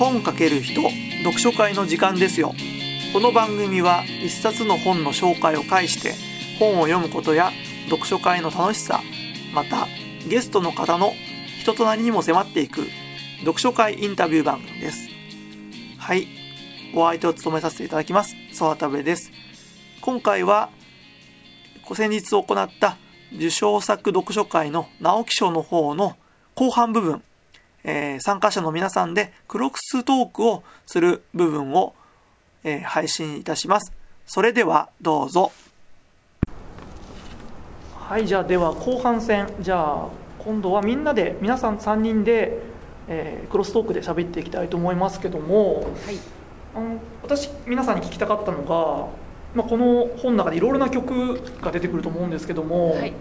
本かける人読書会の時間ですよこの番組は一冊の本の紹介を介して本を読むことや読書会の楽しさまたゲストの方の人となりにも迫っていく読書会インタビュー番組ですはいお相手を務めさせていただきます沢田部です今回は先日行った受賞作読書会の直木賞の方の後半部分えー、参加者の皆さんでクロクストークをする部分を、えー、配信いたします。それではどうぞ。はい、じゃあでは後半戦、じゃあ今度はみんなで、皆さん3人で、えー、クロストークで喋っていきたいと思いますけども、はい、あの私、皆さんに聞きたかったのが、まあ、この本の中でいろいろな曲が出てくると思うんですけども、はい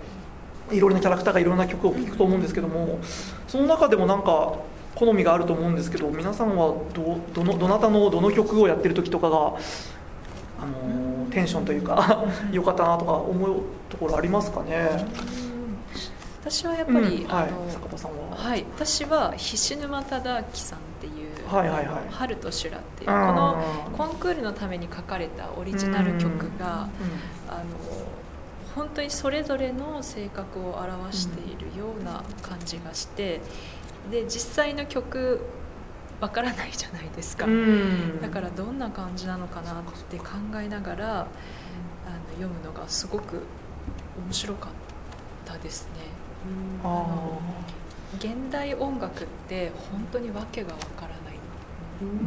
いろいろなキャラクターがいろんな曲を聴くと思うんですけどもその中でもなんか好みがあると思うんですけど皆さんはどどのどなたのどの曲をやってる時とかが、あのテンションというか 良かったなとか思うところありますかね？私はやっぱり、うん、はい、坂田さんは、はい、私は菱沼忠明さんっていう「はいはいはい、春と修羅」っていうこのコンクールのために書かれたオリジナル曲が、あの本当にそれぞれの性格を表しているような感じがしてで実際の曲わからないじゃないですか、だからどんな感じなのかなって考えながらあの読むのがすごく面白かったですね。あの現代音楽って本当に訳がわからない。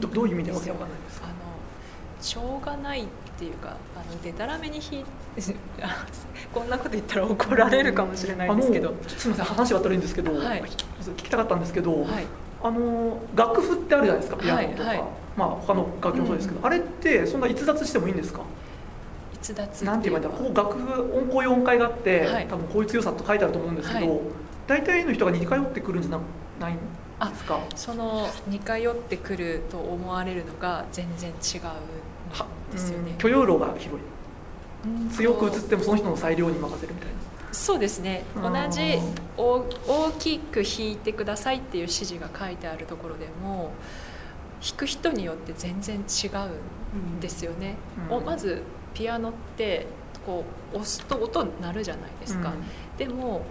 どどういう意味でわけわからないですか？あのしょうがないっていうかあのでたらめに弾い こんなこと言ったら怒られるかもしれないですけど。すみません話は取るんですけど、はい、聞きたかったんですけど、はい、あの楽譜ってあるじゃないですかピアノとか、はい。はい、まあ他の楽器もそうですけど、うん、あれってそんな逸脱してもいいんですか？逸脱なんて言えばいいんだろう。楽譜音高4回があって、はい、多分こういう強さと書いてあると思うんですけど、大体の人が似通ってくるんじゃないんですか？その似通ってくると思われるのが全然違うんですよね、許容量が広い強く映ってもその人の裁量に任せるみたいな。そうですね。同じ大きく弾いてくださいっていう指示が書いてあるところでも弾く人によって全然違うんですよね、うん、まずピアノってこう押すと音鳴るじゃないですか、うん、でも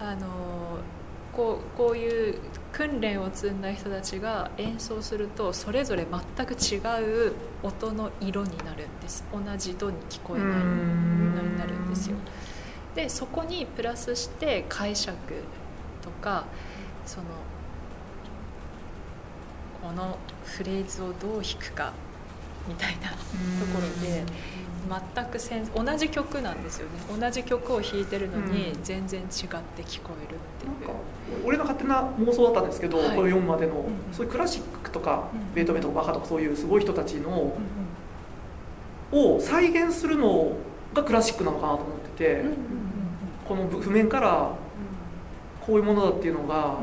あのこうこういう訓練を積んだ人たちが演奏するとそれぞれ全く違う音の色になるんです。同じ度に聞こえないのになるんですよ。でそこにプラスして解釈とかそのこのフレーズをどう弾くかみたいなところで全く同じ曲なんですよね。同じ曲を弾いてるのに全然違って聞こえるっていう、うん、俺の勝手な妄想だったんですけど、はい、これを読むまでの、うん、そういうクラシックとか、うん、ベートーベンとかバカとかそういうすごい人たちの、を再現するのがクラシックなのかなと思ってて、この譜面からこういうものだっていうのが、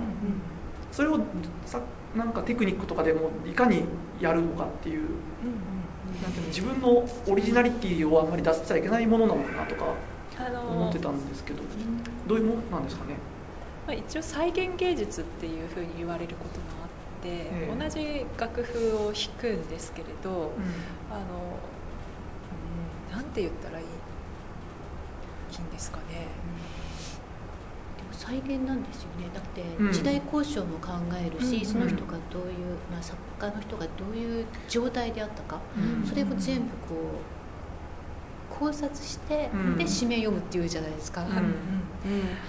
それをさなんかテクニックとかでもいかにやるのかっていう。なんていうの自分のオリジナリティをあんまり出しちゃいけないものなのかなとか思ってたんですけど、どういうものなんですかね、まあ、一応再現芸術っていうふうに言われることもあって、えー、同じ楽譜を弾くんですけれど、うん、あの、うん、なんて言ったらいいいいんですかね。うん再現なんですよね。だって時代交渉も考えるし、うん、その人がどういう、まあ、作家の人がどういう状態であったか、うん、それも全部こう考察して、うん、で締め読むっていうじゃないですか、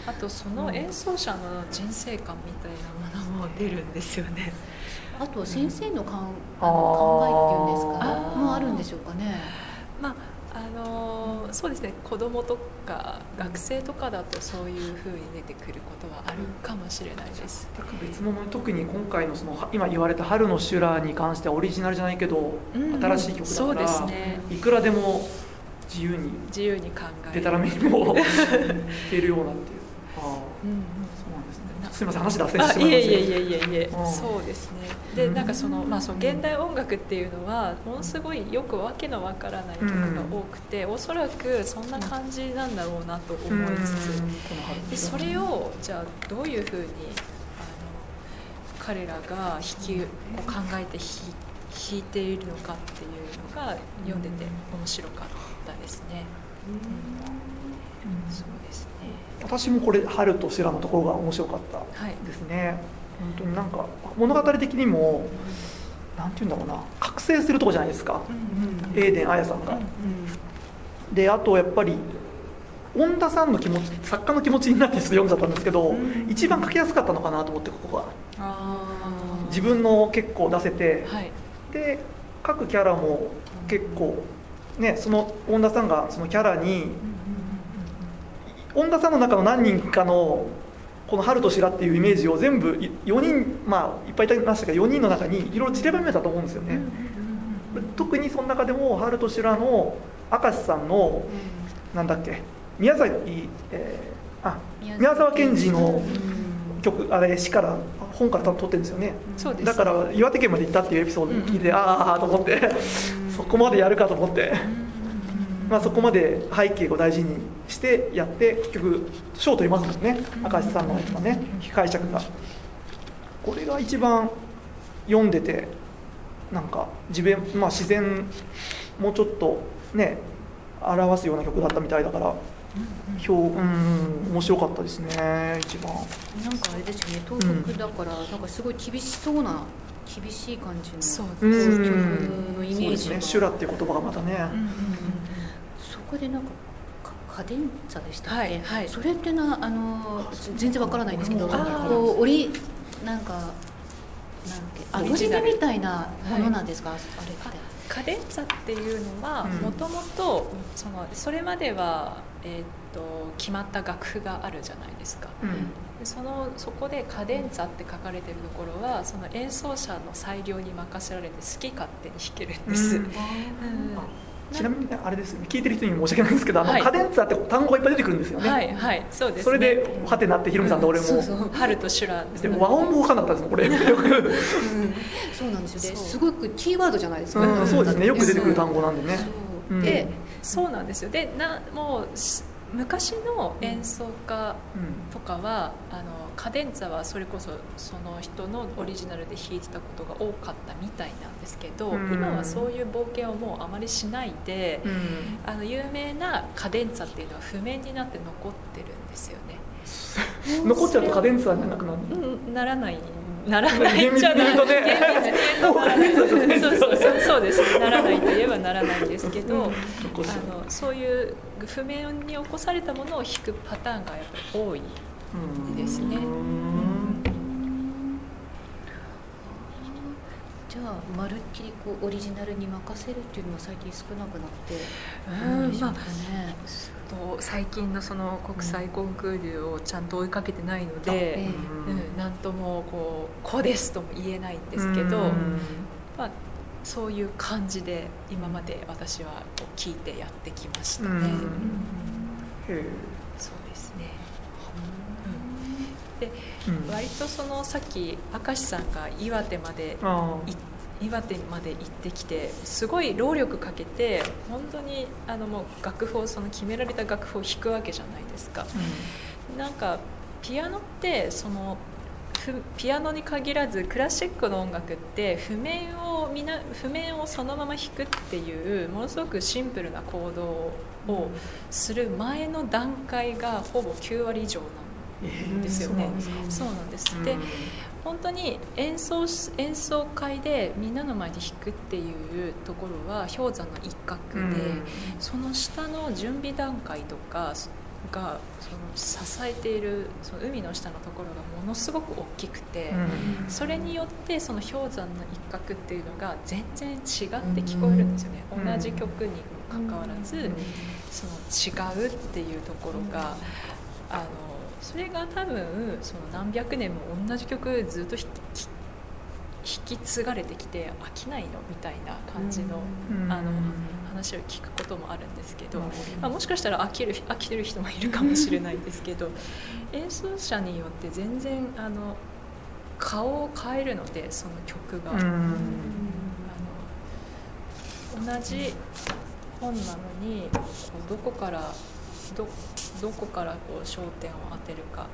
あとその演奏者の人生観みたいなものも出るんですよね。あと先生のかん、あの考えっていうんですかもあるんでしょうかね。まあそうですね。子供とか学生とかだとそういうふうに出てくることはあるかもしれないです。別物特に今回のその今言われた「春の修羅」に関してはオリジナルじゃないけど、うん新しい曲だから、ね、いくらでも自由に自由に考えでたらめにも 弾けるようなっていう。あうんうん。すみません話脱線してしまいましたいえいえいえいえ、うん、そうですねでなんかその,、まあ、その現代音楽っていうのはものすごいよくわけのわからない曲が多くて、うん、おそらくそんな感じなんだろうなと思いつつ、でそれをじゃあどういうふうにあの彼らが弾きこう考えて弾弾いているのかっていうのが読んでて面白かったですね。うん、そうですね。私もこれ「春と修羅」のところが面白かったですね、はい、本当になんか物語的にも何て言うんだろうな覚醒するとこじゃないですか、うんうん、エーデン綾さんが、うんうん、であとやっぱり恩田さんの気持ち作家の気持ちになって読んじゃったんですけど、うん、一番書きやすかったのかなと思ってここが。自分の結構出せて、はい、で各キャラも結構ねその恩田さんがそのキャラに恩田さんの中の何人かのこの「春と白」っていうイメージを全部4人まあいっぱいいましたけど4人の中にいろいろ散りばめたと思うんですよね。特にその中でも「春と白」の明石さんの、なんだっけ宮崎、えー、あ宮沢賢治の曲あれ詩から本から多分撮ってるんですよね。だから岩手県まで行ったっていうエピソードを聞いて、うん、ああと思ってそこまでやるかと思って、まあ、そこまで背景を大事にしてやって結局賞取りますもんね。明石さんの今ね。解釈が。これが一番読んでてなんか自分、まあ、自然もうちょっとね表すような曲だったみたいだから表うん面白かったですね一番。なんかあれですよね。東北だから、なんかすごい厳しそうな厳しい感じのそう曲のイメージが、ね、修羅っていう言葉がまたね、うんうんうん、そこでなんかカデンツァでしたっけ、はいはい、それってなあの全然わからないんですけどこう折なんかなんけ？アボジネみたいなものなんですか、はい、あれって。カデンツァっていうのはもともとそれまでは、えー、っと決まった楽譜があるじゃないですか、うん、でそのそこでカデンツァって書かれてるところはその演奏者の裁量に任せられて好き勝手に弾けるんです、うん、うんちなみにあれですね聞いてる人に申し訳ないんですけど、あの、カデンツァって単語がいっぱい出てくるんですよね。はいはいそうです、ね、それではてなってひろみさんと俺も、そうそう春と修羅でも和音も分かんなかったですもんこれ。よく、うん、そうなんですよ。ねすごくキーワードじゃないですか、うん、そうですね。よく出てくる単語なんでね。で、そうなんですよ。でなもう昔の演奏家とかは、うん、あのカデンツァはそれこそその人のオリジナルで弾いてたことが多かったみたいなんですけど、うん、今はそういう冒険をもうあまりしないで、うん、あの有名なカデンツァっていうのは譜面になって残ってるんですよね。残っちゃうとカデンツァじゃなくなる、うん、ならないならないじゃない？厳密に言うそうそうそうそうですならないといえばならないんですけど、あのそういう譜面に起こされたものを弾くパターンがやっぱり多いですね。じゃあまるっきりこうオリジナルに任せるっていうのは最近少なくなってうんでしょうかね。と最近のその国際コンクールをちゃんと追いかけてないので、うん、なんともこう「こうです」とも言えないんですけど、まあ、そういう感じで今まで私はこう聞いてやってきましたね。うん。そうですね、で、割とそのさっき明石さんが岩手まで行って岩手まで行ってきてすごい労力かけて本当にあのもう楽譜をその決められた楽譜を弾くわけじゃないですか。うん、なんかピアノってそのピアノに限らずクラシックの音楽って譜面をみな譜面をそのまま弾くっていうものすごくシンプルな行動をする前の段階がほぼ9割以上なんですよね。そうなんです。で、本当に演奏演奏会でみんなの前で弾くっていうところは氷山の一角で、うん、その下の準備段階とかがその支えているその海の下のところがものすごく大きくて、うん、それによってその氷山の一角っていうのが全然違って聞こえるんですよね、うん、同じ曲にもかかわらず、その違うっていうところがあのそれが多分その何百年も同じ曲ずっと弾き継がれてきて飽きないのみたいな感じの,、あの話を聞くこともあるんですけど、まあ、もしかしたら飽きる飽きてる人もいるかもしれないんですけど 演奏者によって全然あの顔を変えるのでその曲が。あの同じ本なのにこうどこからどどこからこう焦点を当てるか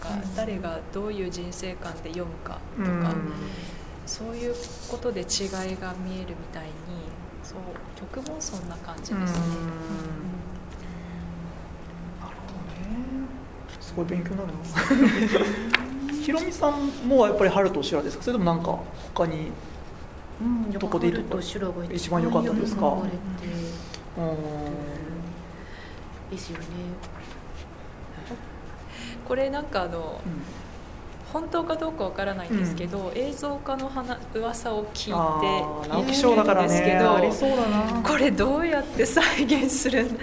か、うん。誰がどういう人生観で読むかとうか、ん。そういうことで違いが見えるみたいにそう曲もそんな感じですね。うん。なるほどね。すごい勉強になるな。ひろみさんもやっぱり春と修羅ですか？それともなんか他にどこでいいと春と修羅が一番良かったですか？うんですよね。これなんかあの本当かどうかわからないんですけど、映像化の話噂を聞あいてい賞だからるんですけね。ありそうど、だな。これどうやって再現するんだ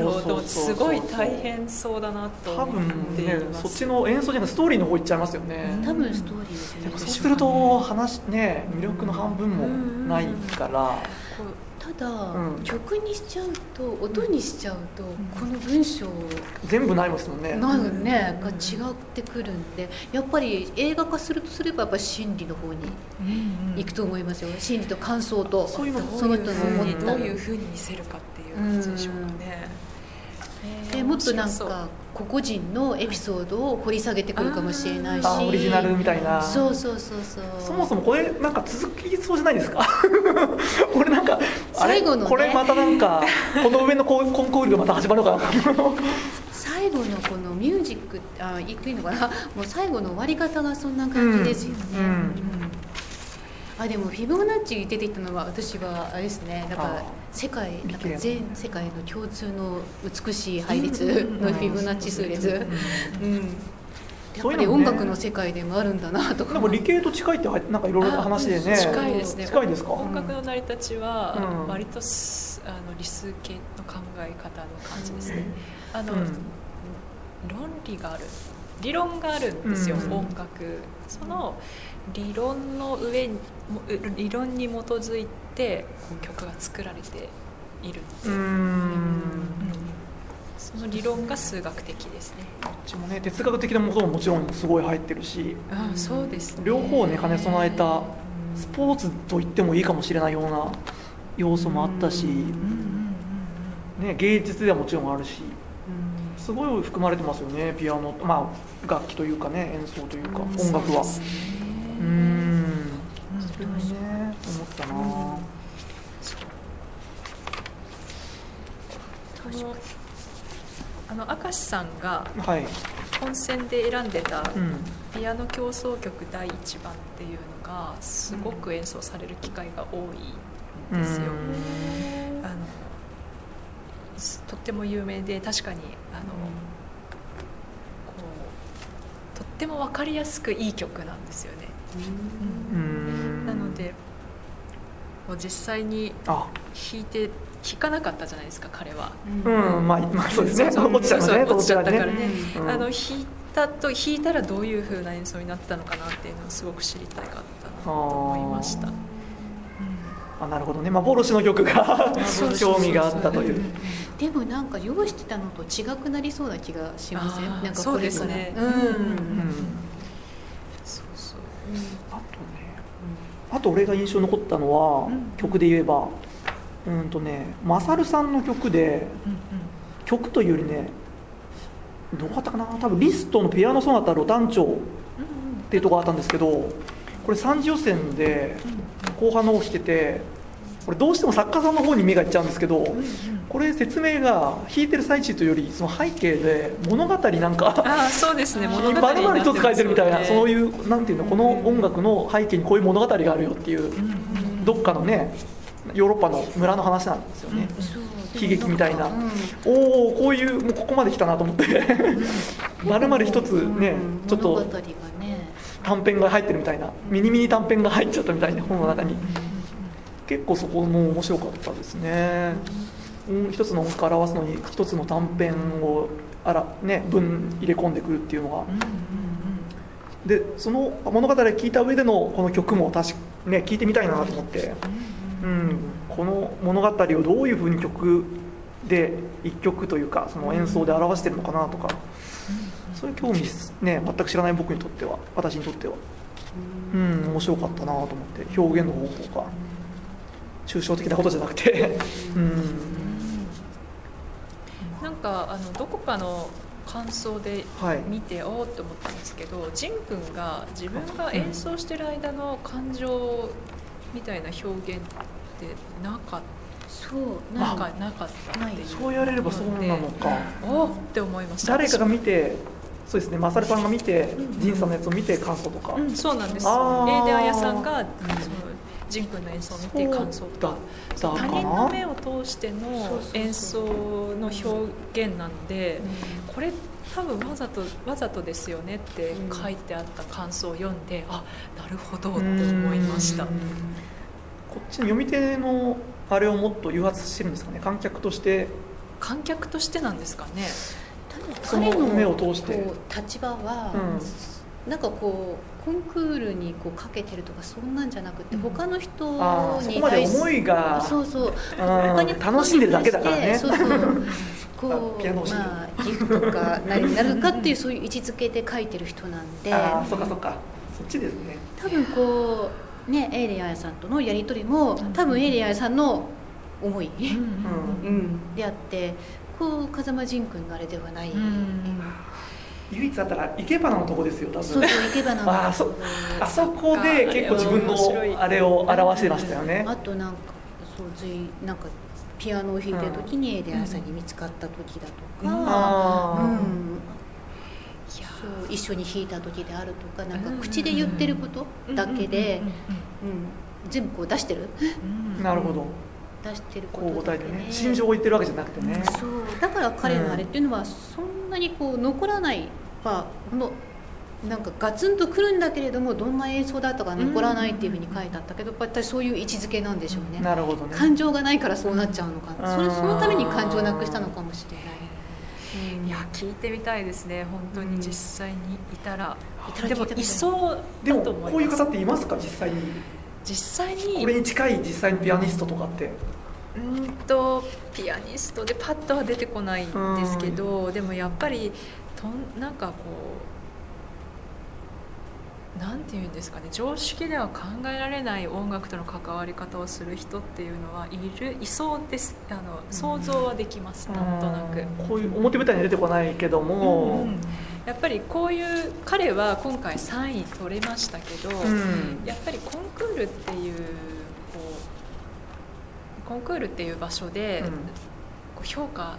ろうとすごい大変そうだなと多思ってい分ねます。そっちの演奏じゃなくてストーリーの方行っちゃいますよね、多分ストーリーで。すねやっぱ。そうすると話ね魅力の半分もないから、ただ、うん。曲にしちゃうと音にしちゃうと、この文章全部ないですもんね。なるね、が違ってくるんでやっぱり映画化するとすればやっぱり心理の方に行くと思いますよ、心理と感想とそういうの人の思にった。どういうふうに見せるかっていう感じでしょうかね。えーでもっとなんか個々人のエピソードを掘り下げてくるかもしれないし。あオリジナルみたいな。そうそうそうそう。そもそもこれなんか続きそうじゃないですか？これなんか最後のね。これまたなんか この上のコンクールがまた始まるのかな？最後のこのミュージックあ言っていいのかな？もう最後の終わり方がそんな感じですよね、うんうん。あでもフィボナッチ出てきたのは私はあれですね。なんかあ世界なんか全世界の共通の美しい配列のフィボナッチ数列。うん。やっぱり音楽の世界でもあるんだなとか。なんか理系と近いってはなんかいろいろ話でね。あ近いですね。近いですか？音楽の成り立ちはうん。割とすあの理数系の考え方の感じですね、あの、うん。論理がある理論があるんですよ、うん。音楽。その理論の上にも理論に基づいてこう曲が作られているので、うーん。その理論が数学的ですね。こっちもね哲学的なものももちろんすごい入ってるし。あそうですね。両方をね兼ね備えたスポーツと言ってもいいかもしれないような要素もあったし、ね、芸術ではもちろんあるし。うんすごい含まれてますよねピアノ。まあ楽器というかね演奏というかうん。音楽は。そうですね。うーん。それはね思ったな。このあの明石さんがはい。本選で選んでたうん。ピアノ協奏曲第1番っていうのがすごく演奏される機会が多いんですよ。うん。あのすとっても有名で確かにあの、こうとっても分かりやすくいい曲なんですよね。うん。なのでもう実際にあ。弾いて弾かなかったじゃないですか彼は。うんまあまあそうですね。そうそう落ちちゃいますねそう落ちちゃったからね、うん。あの弾いたと弾いたらどういう風な演奏になったのかなっていうのをすごく知りたかったなと思いました。ああなるほどね。幻の曲が興味があったという。でもなんか用意してたのと違くなりそうな気がしません？あー。なんかそうこれから。ですね。うん、うん。うん。そうそう。あとねあと俺が印象に残ったのは、うん。曲で言えばうんとねマサルさんの曲で曲というよりねどうだったかな多分リストのピアノソナタロタンチョーっていうとこがあったんですけどこれ3次予選で後半の方来ててこれどうしても作家さんの方に目がいっちゃうんですけどこれ説明が弾いてる最中というよりその背景で物語なんかああそうですね 物語丸々一つ書いてるみたいなそうういうなんていうのこの音楽の背景にこういう物語があるよっていうどっかのねヨーロッパの村の話なんですよね。悲劇みたいな。うん。おおこういうもうここまで来たなと思って。丸々一つねうんちょっと短編が入ってるみたいなミニミニ短編が入っちゃったみたいな本の中に。結構そこも面白かったですね、うん、一つの音符を表すのに一つの短編をあら、ね、文入れ込んでくるっていうのが。でその物語を聞いた上でのこの曲も確か、ね、聞いてみたいなと思って、うん、この物語をどういうふうに曲で一曲というかその演奏で表してるのかなとか。そういう興味、ね、全く知らない僕にとっては私にとっては、うん、面白かったなと思って。表現の方法が抽象的なことじゃなくて、うんかあのどこかの感想で見て、はい、おおって思ったんですけど仁君が自分が演奏してる間の感情みたいな表現ってなかった？そうなんかなかったっていう。そう言われればそうなのか。おって思いました。誰かが見てそうですね、マサルさんが見て、ジンさんのやつを見て感想とか、うん、そうなんです。エー。デアヤさんが、そのジン君の演奏を見て感想とか、他人の目を通しての演奏の表現なんで、これ多分わざとわざとですよねって書いてあった感想を読んで、あ、なるほどって思いました。こっちの読み手のあれをもっと誘発してるんですかね、観客として。観客としてなんですかね。その目を通して。立場は、うん、なんかこうコンクールにこうかけてるとかそんなんじゃなくて、うん、他の人に対して思いがそうそう。他に楽しんでるだけだからね。そうそう。こうまあギフとか何になるかっていうそういう位置づけで書いてる人なんで。あそっかそっか。そっちですね。多分こうねエイリアンさんとのやり取りも多分エイリアンさんの思い、うん。うん、であってこ風間仁君のあれではない、唯一あったら生け花のとこですよ多分。そうそう生け花のあそあそこで結構自分のあれを表してましたよね。あとなんかそう随なんかピアノを弾いてる時にエデアさんに見つかった時だとか、うん、うん、そう一緒に弾いた時であるとかなんか口で言ってることだけで、うん、全部こう出してる、なるほど出してることだけねね。心情を言ってるわけじゃなくてね、そう。だから彼のあれっていうのはそんなにこう残らないまあこのなんかガツンとくるんだけれどもどんな演奏だったか残らないっていうふうに書いてあったけどやっぱりそういう位置づけなんでしょうね。なるほどね。感情がないからそうなっちゃうのか。それそのために感情をなくしたのかもしれない。いや聞いてみたいですね本当に実際にいたら、うん、でもいそうだと思います。こういう方っていますか実際に？実際にこれに近い実際にピアニストとかって？うんとピアニストでパッとは出てこないんですけどでもやっぱりとなんかこうなんていうんですかね常識では考えられない音楽との関わり方をする人っていうのはいるいそうです。あの想像はできます、なんとなく。こういう表舞台に出てこないけども、うんうんやっぱりこういう彼は今回3位取れましたけど、うん、やっぱりコンクールっていうこうコンクールっていう場所で、こう評価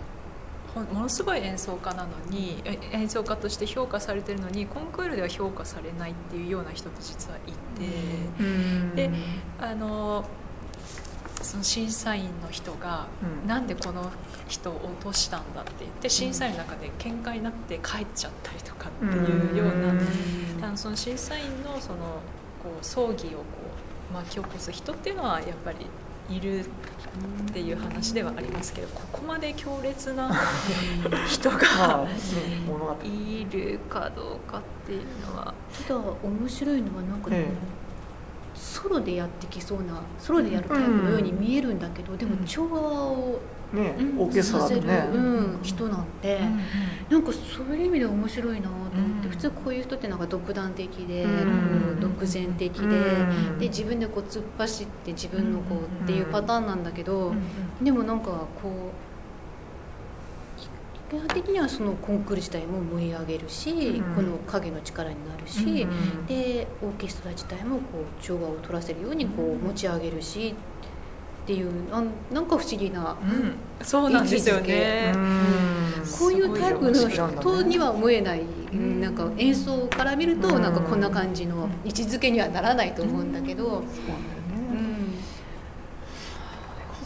ものすごい演奏家なのに演奏家として評価されてるのにコンクールでは評価されないっていうような人って実はいて、うん、であのその審査員の人が、うん、なんでこの人を落としたんだって言って審査員の中で喧嘩になって帰っちゃったりとかっていうような、うん、あのその審査員のそのこう葬儀をこう巻き起こす人っていうのはやっぱりいるっていう話ではありますけどここまで強烈な人が いるかどうかっていうのは。ただ面白いのはなんか、ね、ええソロでやってきそうなソロでやるタイプのように見えるんだけど、うん、でも調和をね、オーケストラでね、うん、人なんで、うん、なんかそういう意味で面白いなと思って、うん、普通こういう人ってなんか独断的で、うん、独善的で,、で自分でこう突っ走って自分のこうっていうパターンなんだけど、でもなんかこう基本的にはそのコンクール自体も盛り上げるし、うん、この影の力になるし、うん、でオーケストラ自体もこう調和を取らせるようにこう持ち上げるしっていうなんか不思議な、うん、そうなんですよね、こういうタイプの人には思えない、なんか演奏から見るとなんかこんな感じの位置づけにはならないと思うんだけど。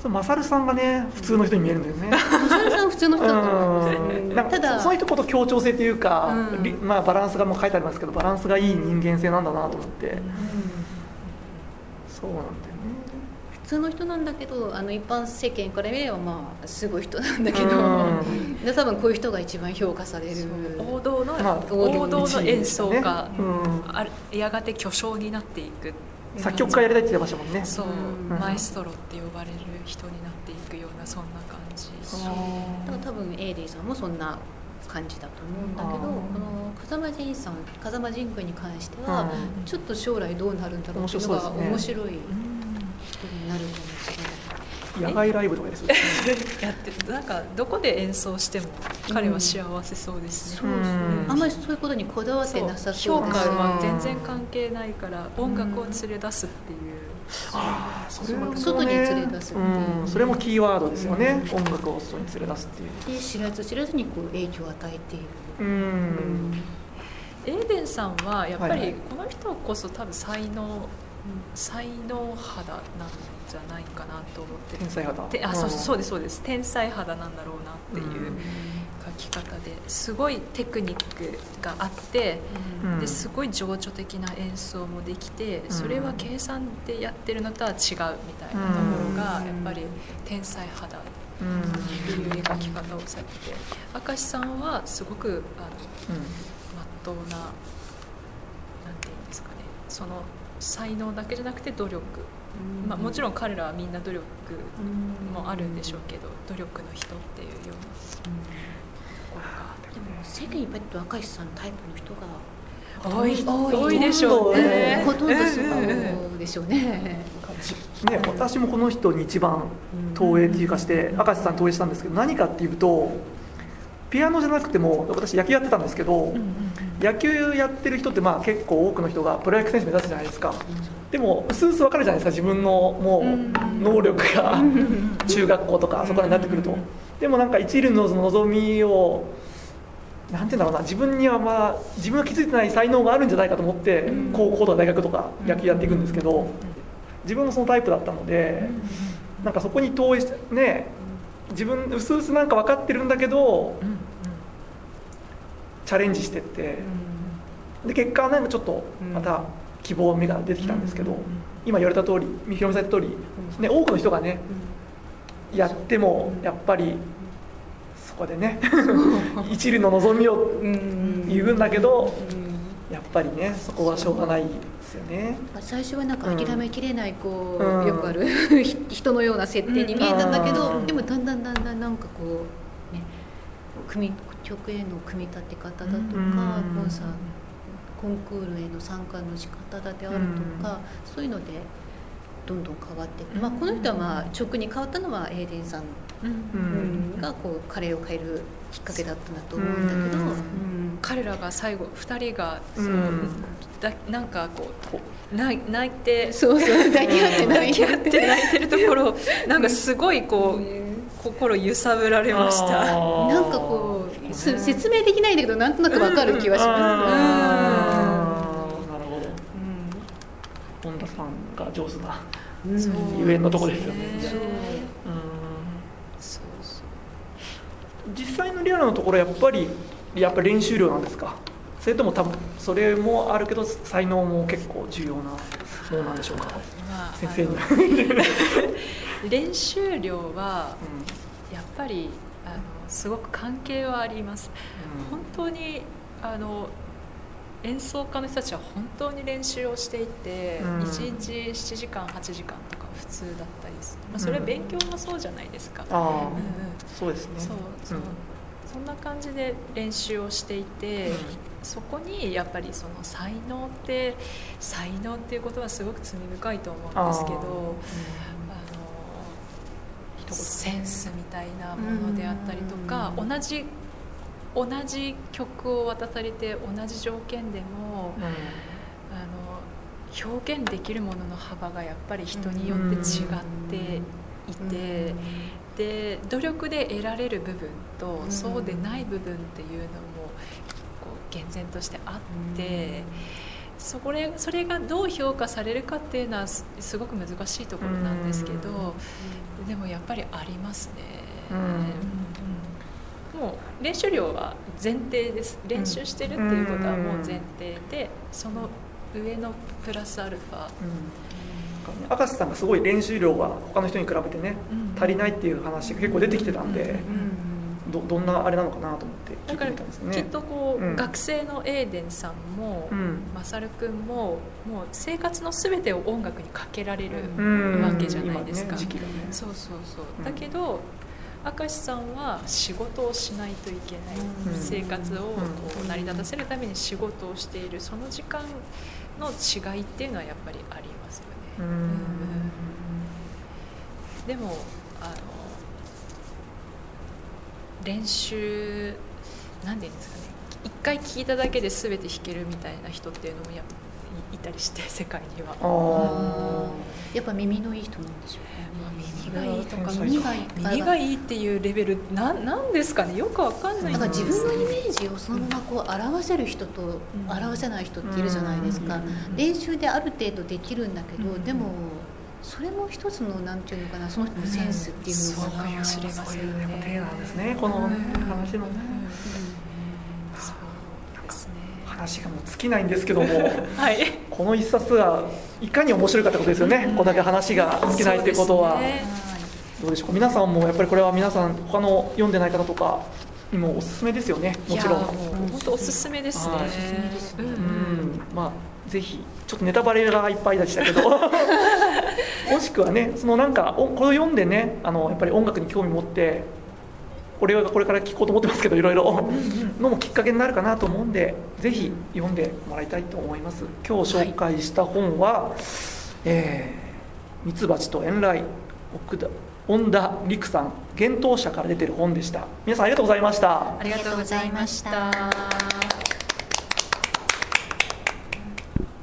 マサルさんがね普通の人に見えるんだよね。マサルさん普通の人だと思います。ただそういうとこと協調性というか、うん、まあバランスがもう書いてありますけどバランスがいい人間性なんだなと思って。うん、そうなんだよね。普通の人なんだけどあの一般世間から見ればまあすごい人なんだけど、うん、多分こういう人が一番評価される王道の、まあ、王道の演奏家、ね、うん、やがて巨匠になっていく作曲家やりたいって言ってましたもんね。そう、マエストロって呼ばれる人になっていくようなそんな感じ。だから多分エイリーさんもそんな感じだと思うんだけどこの風間仁さん風間仁君に関しては、ちょっと将来どうなるんだろうっていうのが面白い人になるかもしれない。野外ライブとかです やってなんかどこで演奏しても彼は幸せそうですね、そうですね。うん。あんまりそういうことにこだわってなさそう。評価ですねは全然関係ないから音楽を連れ出すっていう、ああそれもね。外に連れ出すっていう。うん。それもキーワードですよね、音楽を外に連れ出すっていう。で知らず知らずにこう影響を与えている、うん。エーデンさんはやっぱりこの人こそ多分才能才能肌なんじゃないかなと思って天才肌。てあそううん。そうですそうです。天才肌なんだろうなっていううん。書き方で。すごいテクニックがあって、うん。ですごい情緒的な演奏もできてそれは計算でやってるのとは違うみたいなところがうん。やっぱり天才肌うんっていう描き方をされてて。明石さんはすごくあのまっとうななんていうんですかね。その才能だけじゃなくて努力、まあ、もちろん彼らはみんな努力もあるんでしょうけど努力の人っていうようなところがでも世間いっぱいと赤石さんタイプの人が多い多い多いでしょうねほとんどそうでしょうね。ね、私もこの人に一番投影っていうかして明石さんに投影したんですけど何かっていうとピアノじゃなくても私野球やってたんですけど、野球やってる人ってまあ結構多くの人がプロ野球選手目指すじゃないですか、でも薄々分かるじゃないですか自分のもう能力が。中学校とかそこらになってくると。でもなんか一縷の望みをなんて言うんだろうな自分にはまあ自分が気づいてない才能があるんじゃないかと思って高校とか大学とか野球やっていくんですけど自分もそのタイプだったのでなんかそこに投影してね自分うすうすなんか分かってるんだけどチャレンジしてって。で結果なんかちょっとまた希望目が出てきたんですけど今言われた通りみひろみさん言った通りね多くの人がねやってもやっぱりそこでね 一縷の望みを言うんだけどやっぱりねそこはしょうがないですよね。まあ最初はなんか諦めきれないこう、うん。よくある 人のような設定に見えたんだけど、うん。でもだんだんだんだんなんかこうね組曲への組み立て方だとか、うん。コンサートコンクールへの参加の仕方だであるとか、そういうのでどんどん変わっていく、まあ、この人はまあ直に変わったのはエーデンさんうん。うんがこうカレーを変えるきっかけだったんだと思うんだけど、うん。うん。彼らが最後2人がそう、うんだなんかこう泣泣いてそうそう抱き合って泣いて。合って泣いてるところなんかすごいこう心揺さぶられました。なんかこうす説明できないんだけどなんとなくわかる気はしあーなるほどます。本田さんが上手なゆえんのとこですよね。実際のリアルのところやっぱりやっぱり練習量なんですか？それとも多分それもあるけど才能も結構重要なものなんでしょうか？まあ先生に練習量はやっぱりあのすごく関係はあります。本当にあの演奏家の人たちは本当に練習をしていて、うん。1日7時間8時間とか普通だったりする、まあ、それは勉強もそうじゃないですか、うんうん。そうですね。そうそう、ん。そんな感じで練習をしていて、うん。そこにやっぱりその才能って才能っていうことはすごく罪深いと思うんですけどセンスみたいなものであったりとか、うん。同じ同じ曲を渡されて同じ条件でも、うん。あの表現できるものの幅がやっぱり人によって違っていて、で努力で得られる部分と、うん。そうでない部分っていうのもこう厳然としてあって、そこれそれがどう評価されるかっていうのはすすごく難しいところなんですけど、でもやっぱりありますね。うん。うんもう練習量は前提です。練習してるっていうことはもう前提でその上のプラスアルファ。うん。明石さんがすごい練習量が他の人に比べてね、うん。足りないっていう話が結構出てきてたんで、うんどどんなあれなのかなと思って聞いてみたんですね。きっとこう、うん。学生のエーデンさんも、うん。マサル君ももう生活の全てを音楽にかけられるうん。わけじゃないですか、今ね時期がね。そうそうそう、うんだけど明石さんは仕事をしないといけない、うん。生活を成り立たせるために仕事をしているその時間の違いっていうのはやっぱりありますよね、うん。でもあの練習なんていうんですかね。一回聞いただけで全て弾けるみたいな人っていうのもやいたりして世界には。やっぱ耳のいい人なんでしょうか、ね、耳がいいとか耳がいい。耳がいい。っていうレベルななんですかね。よくわかんないんです自分のイメージをそのままこう表せる人と表せない人っているじゃないですか、練習である程度できるんだけど、でもそれも一つのなんていうのかなその人のセンスっていうのかな、うん、かもしれませんね。この話のね。話がもう尽きないんですけども、はい、この一冊がいかに面白いかってことですよね、うん、これだけ話が尽きないってことは、ね、どうでしょう？皆さんもやっぱりこれは皆さん他の読んでない方とかにもおすすめですよね？もちろん。本当おすすめですね、はい、うん。まあぜひちょっとネタバレがいっぱいでしたけど。もしくはねそのなんかこれを読んでねあのやっぱり音楽に興味持ってこれこれから聞こうと思ってますけどいろいろ。のもきっかけになるかなと思うんでぜひ読んでもらいたいと思います。今日紹介した本は「えー、ミツバチと遠雷」奥田恩田陸さん幻冬舎から出てる本でした。皆さんありがとうございました。ありがとうございました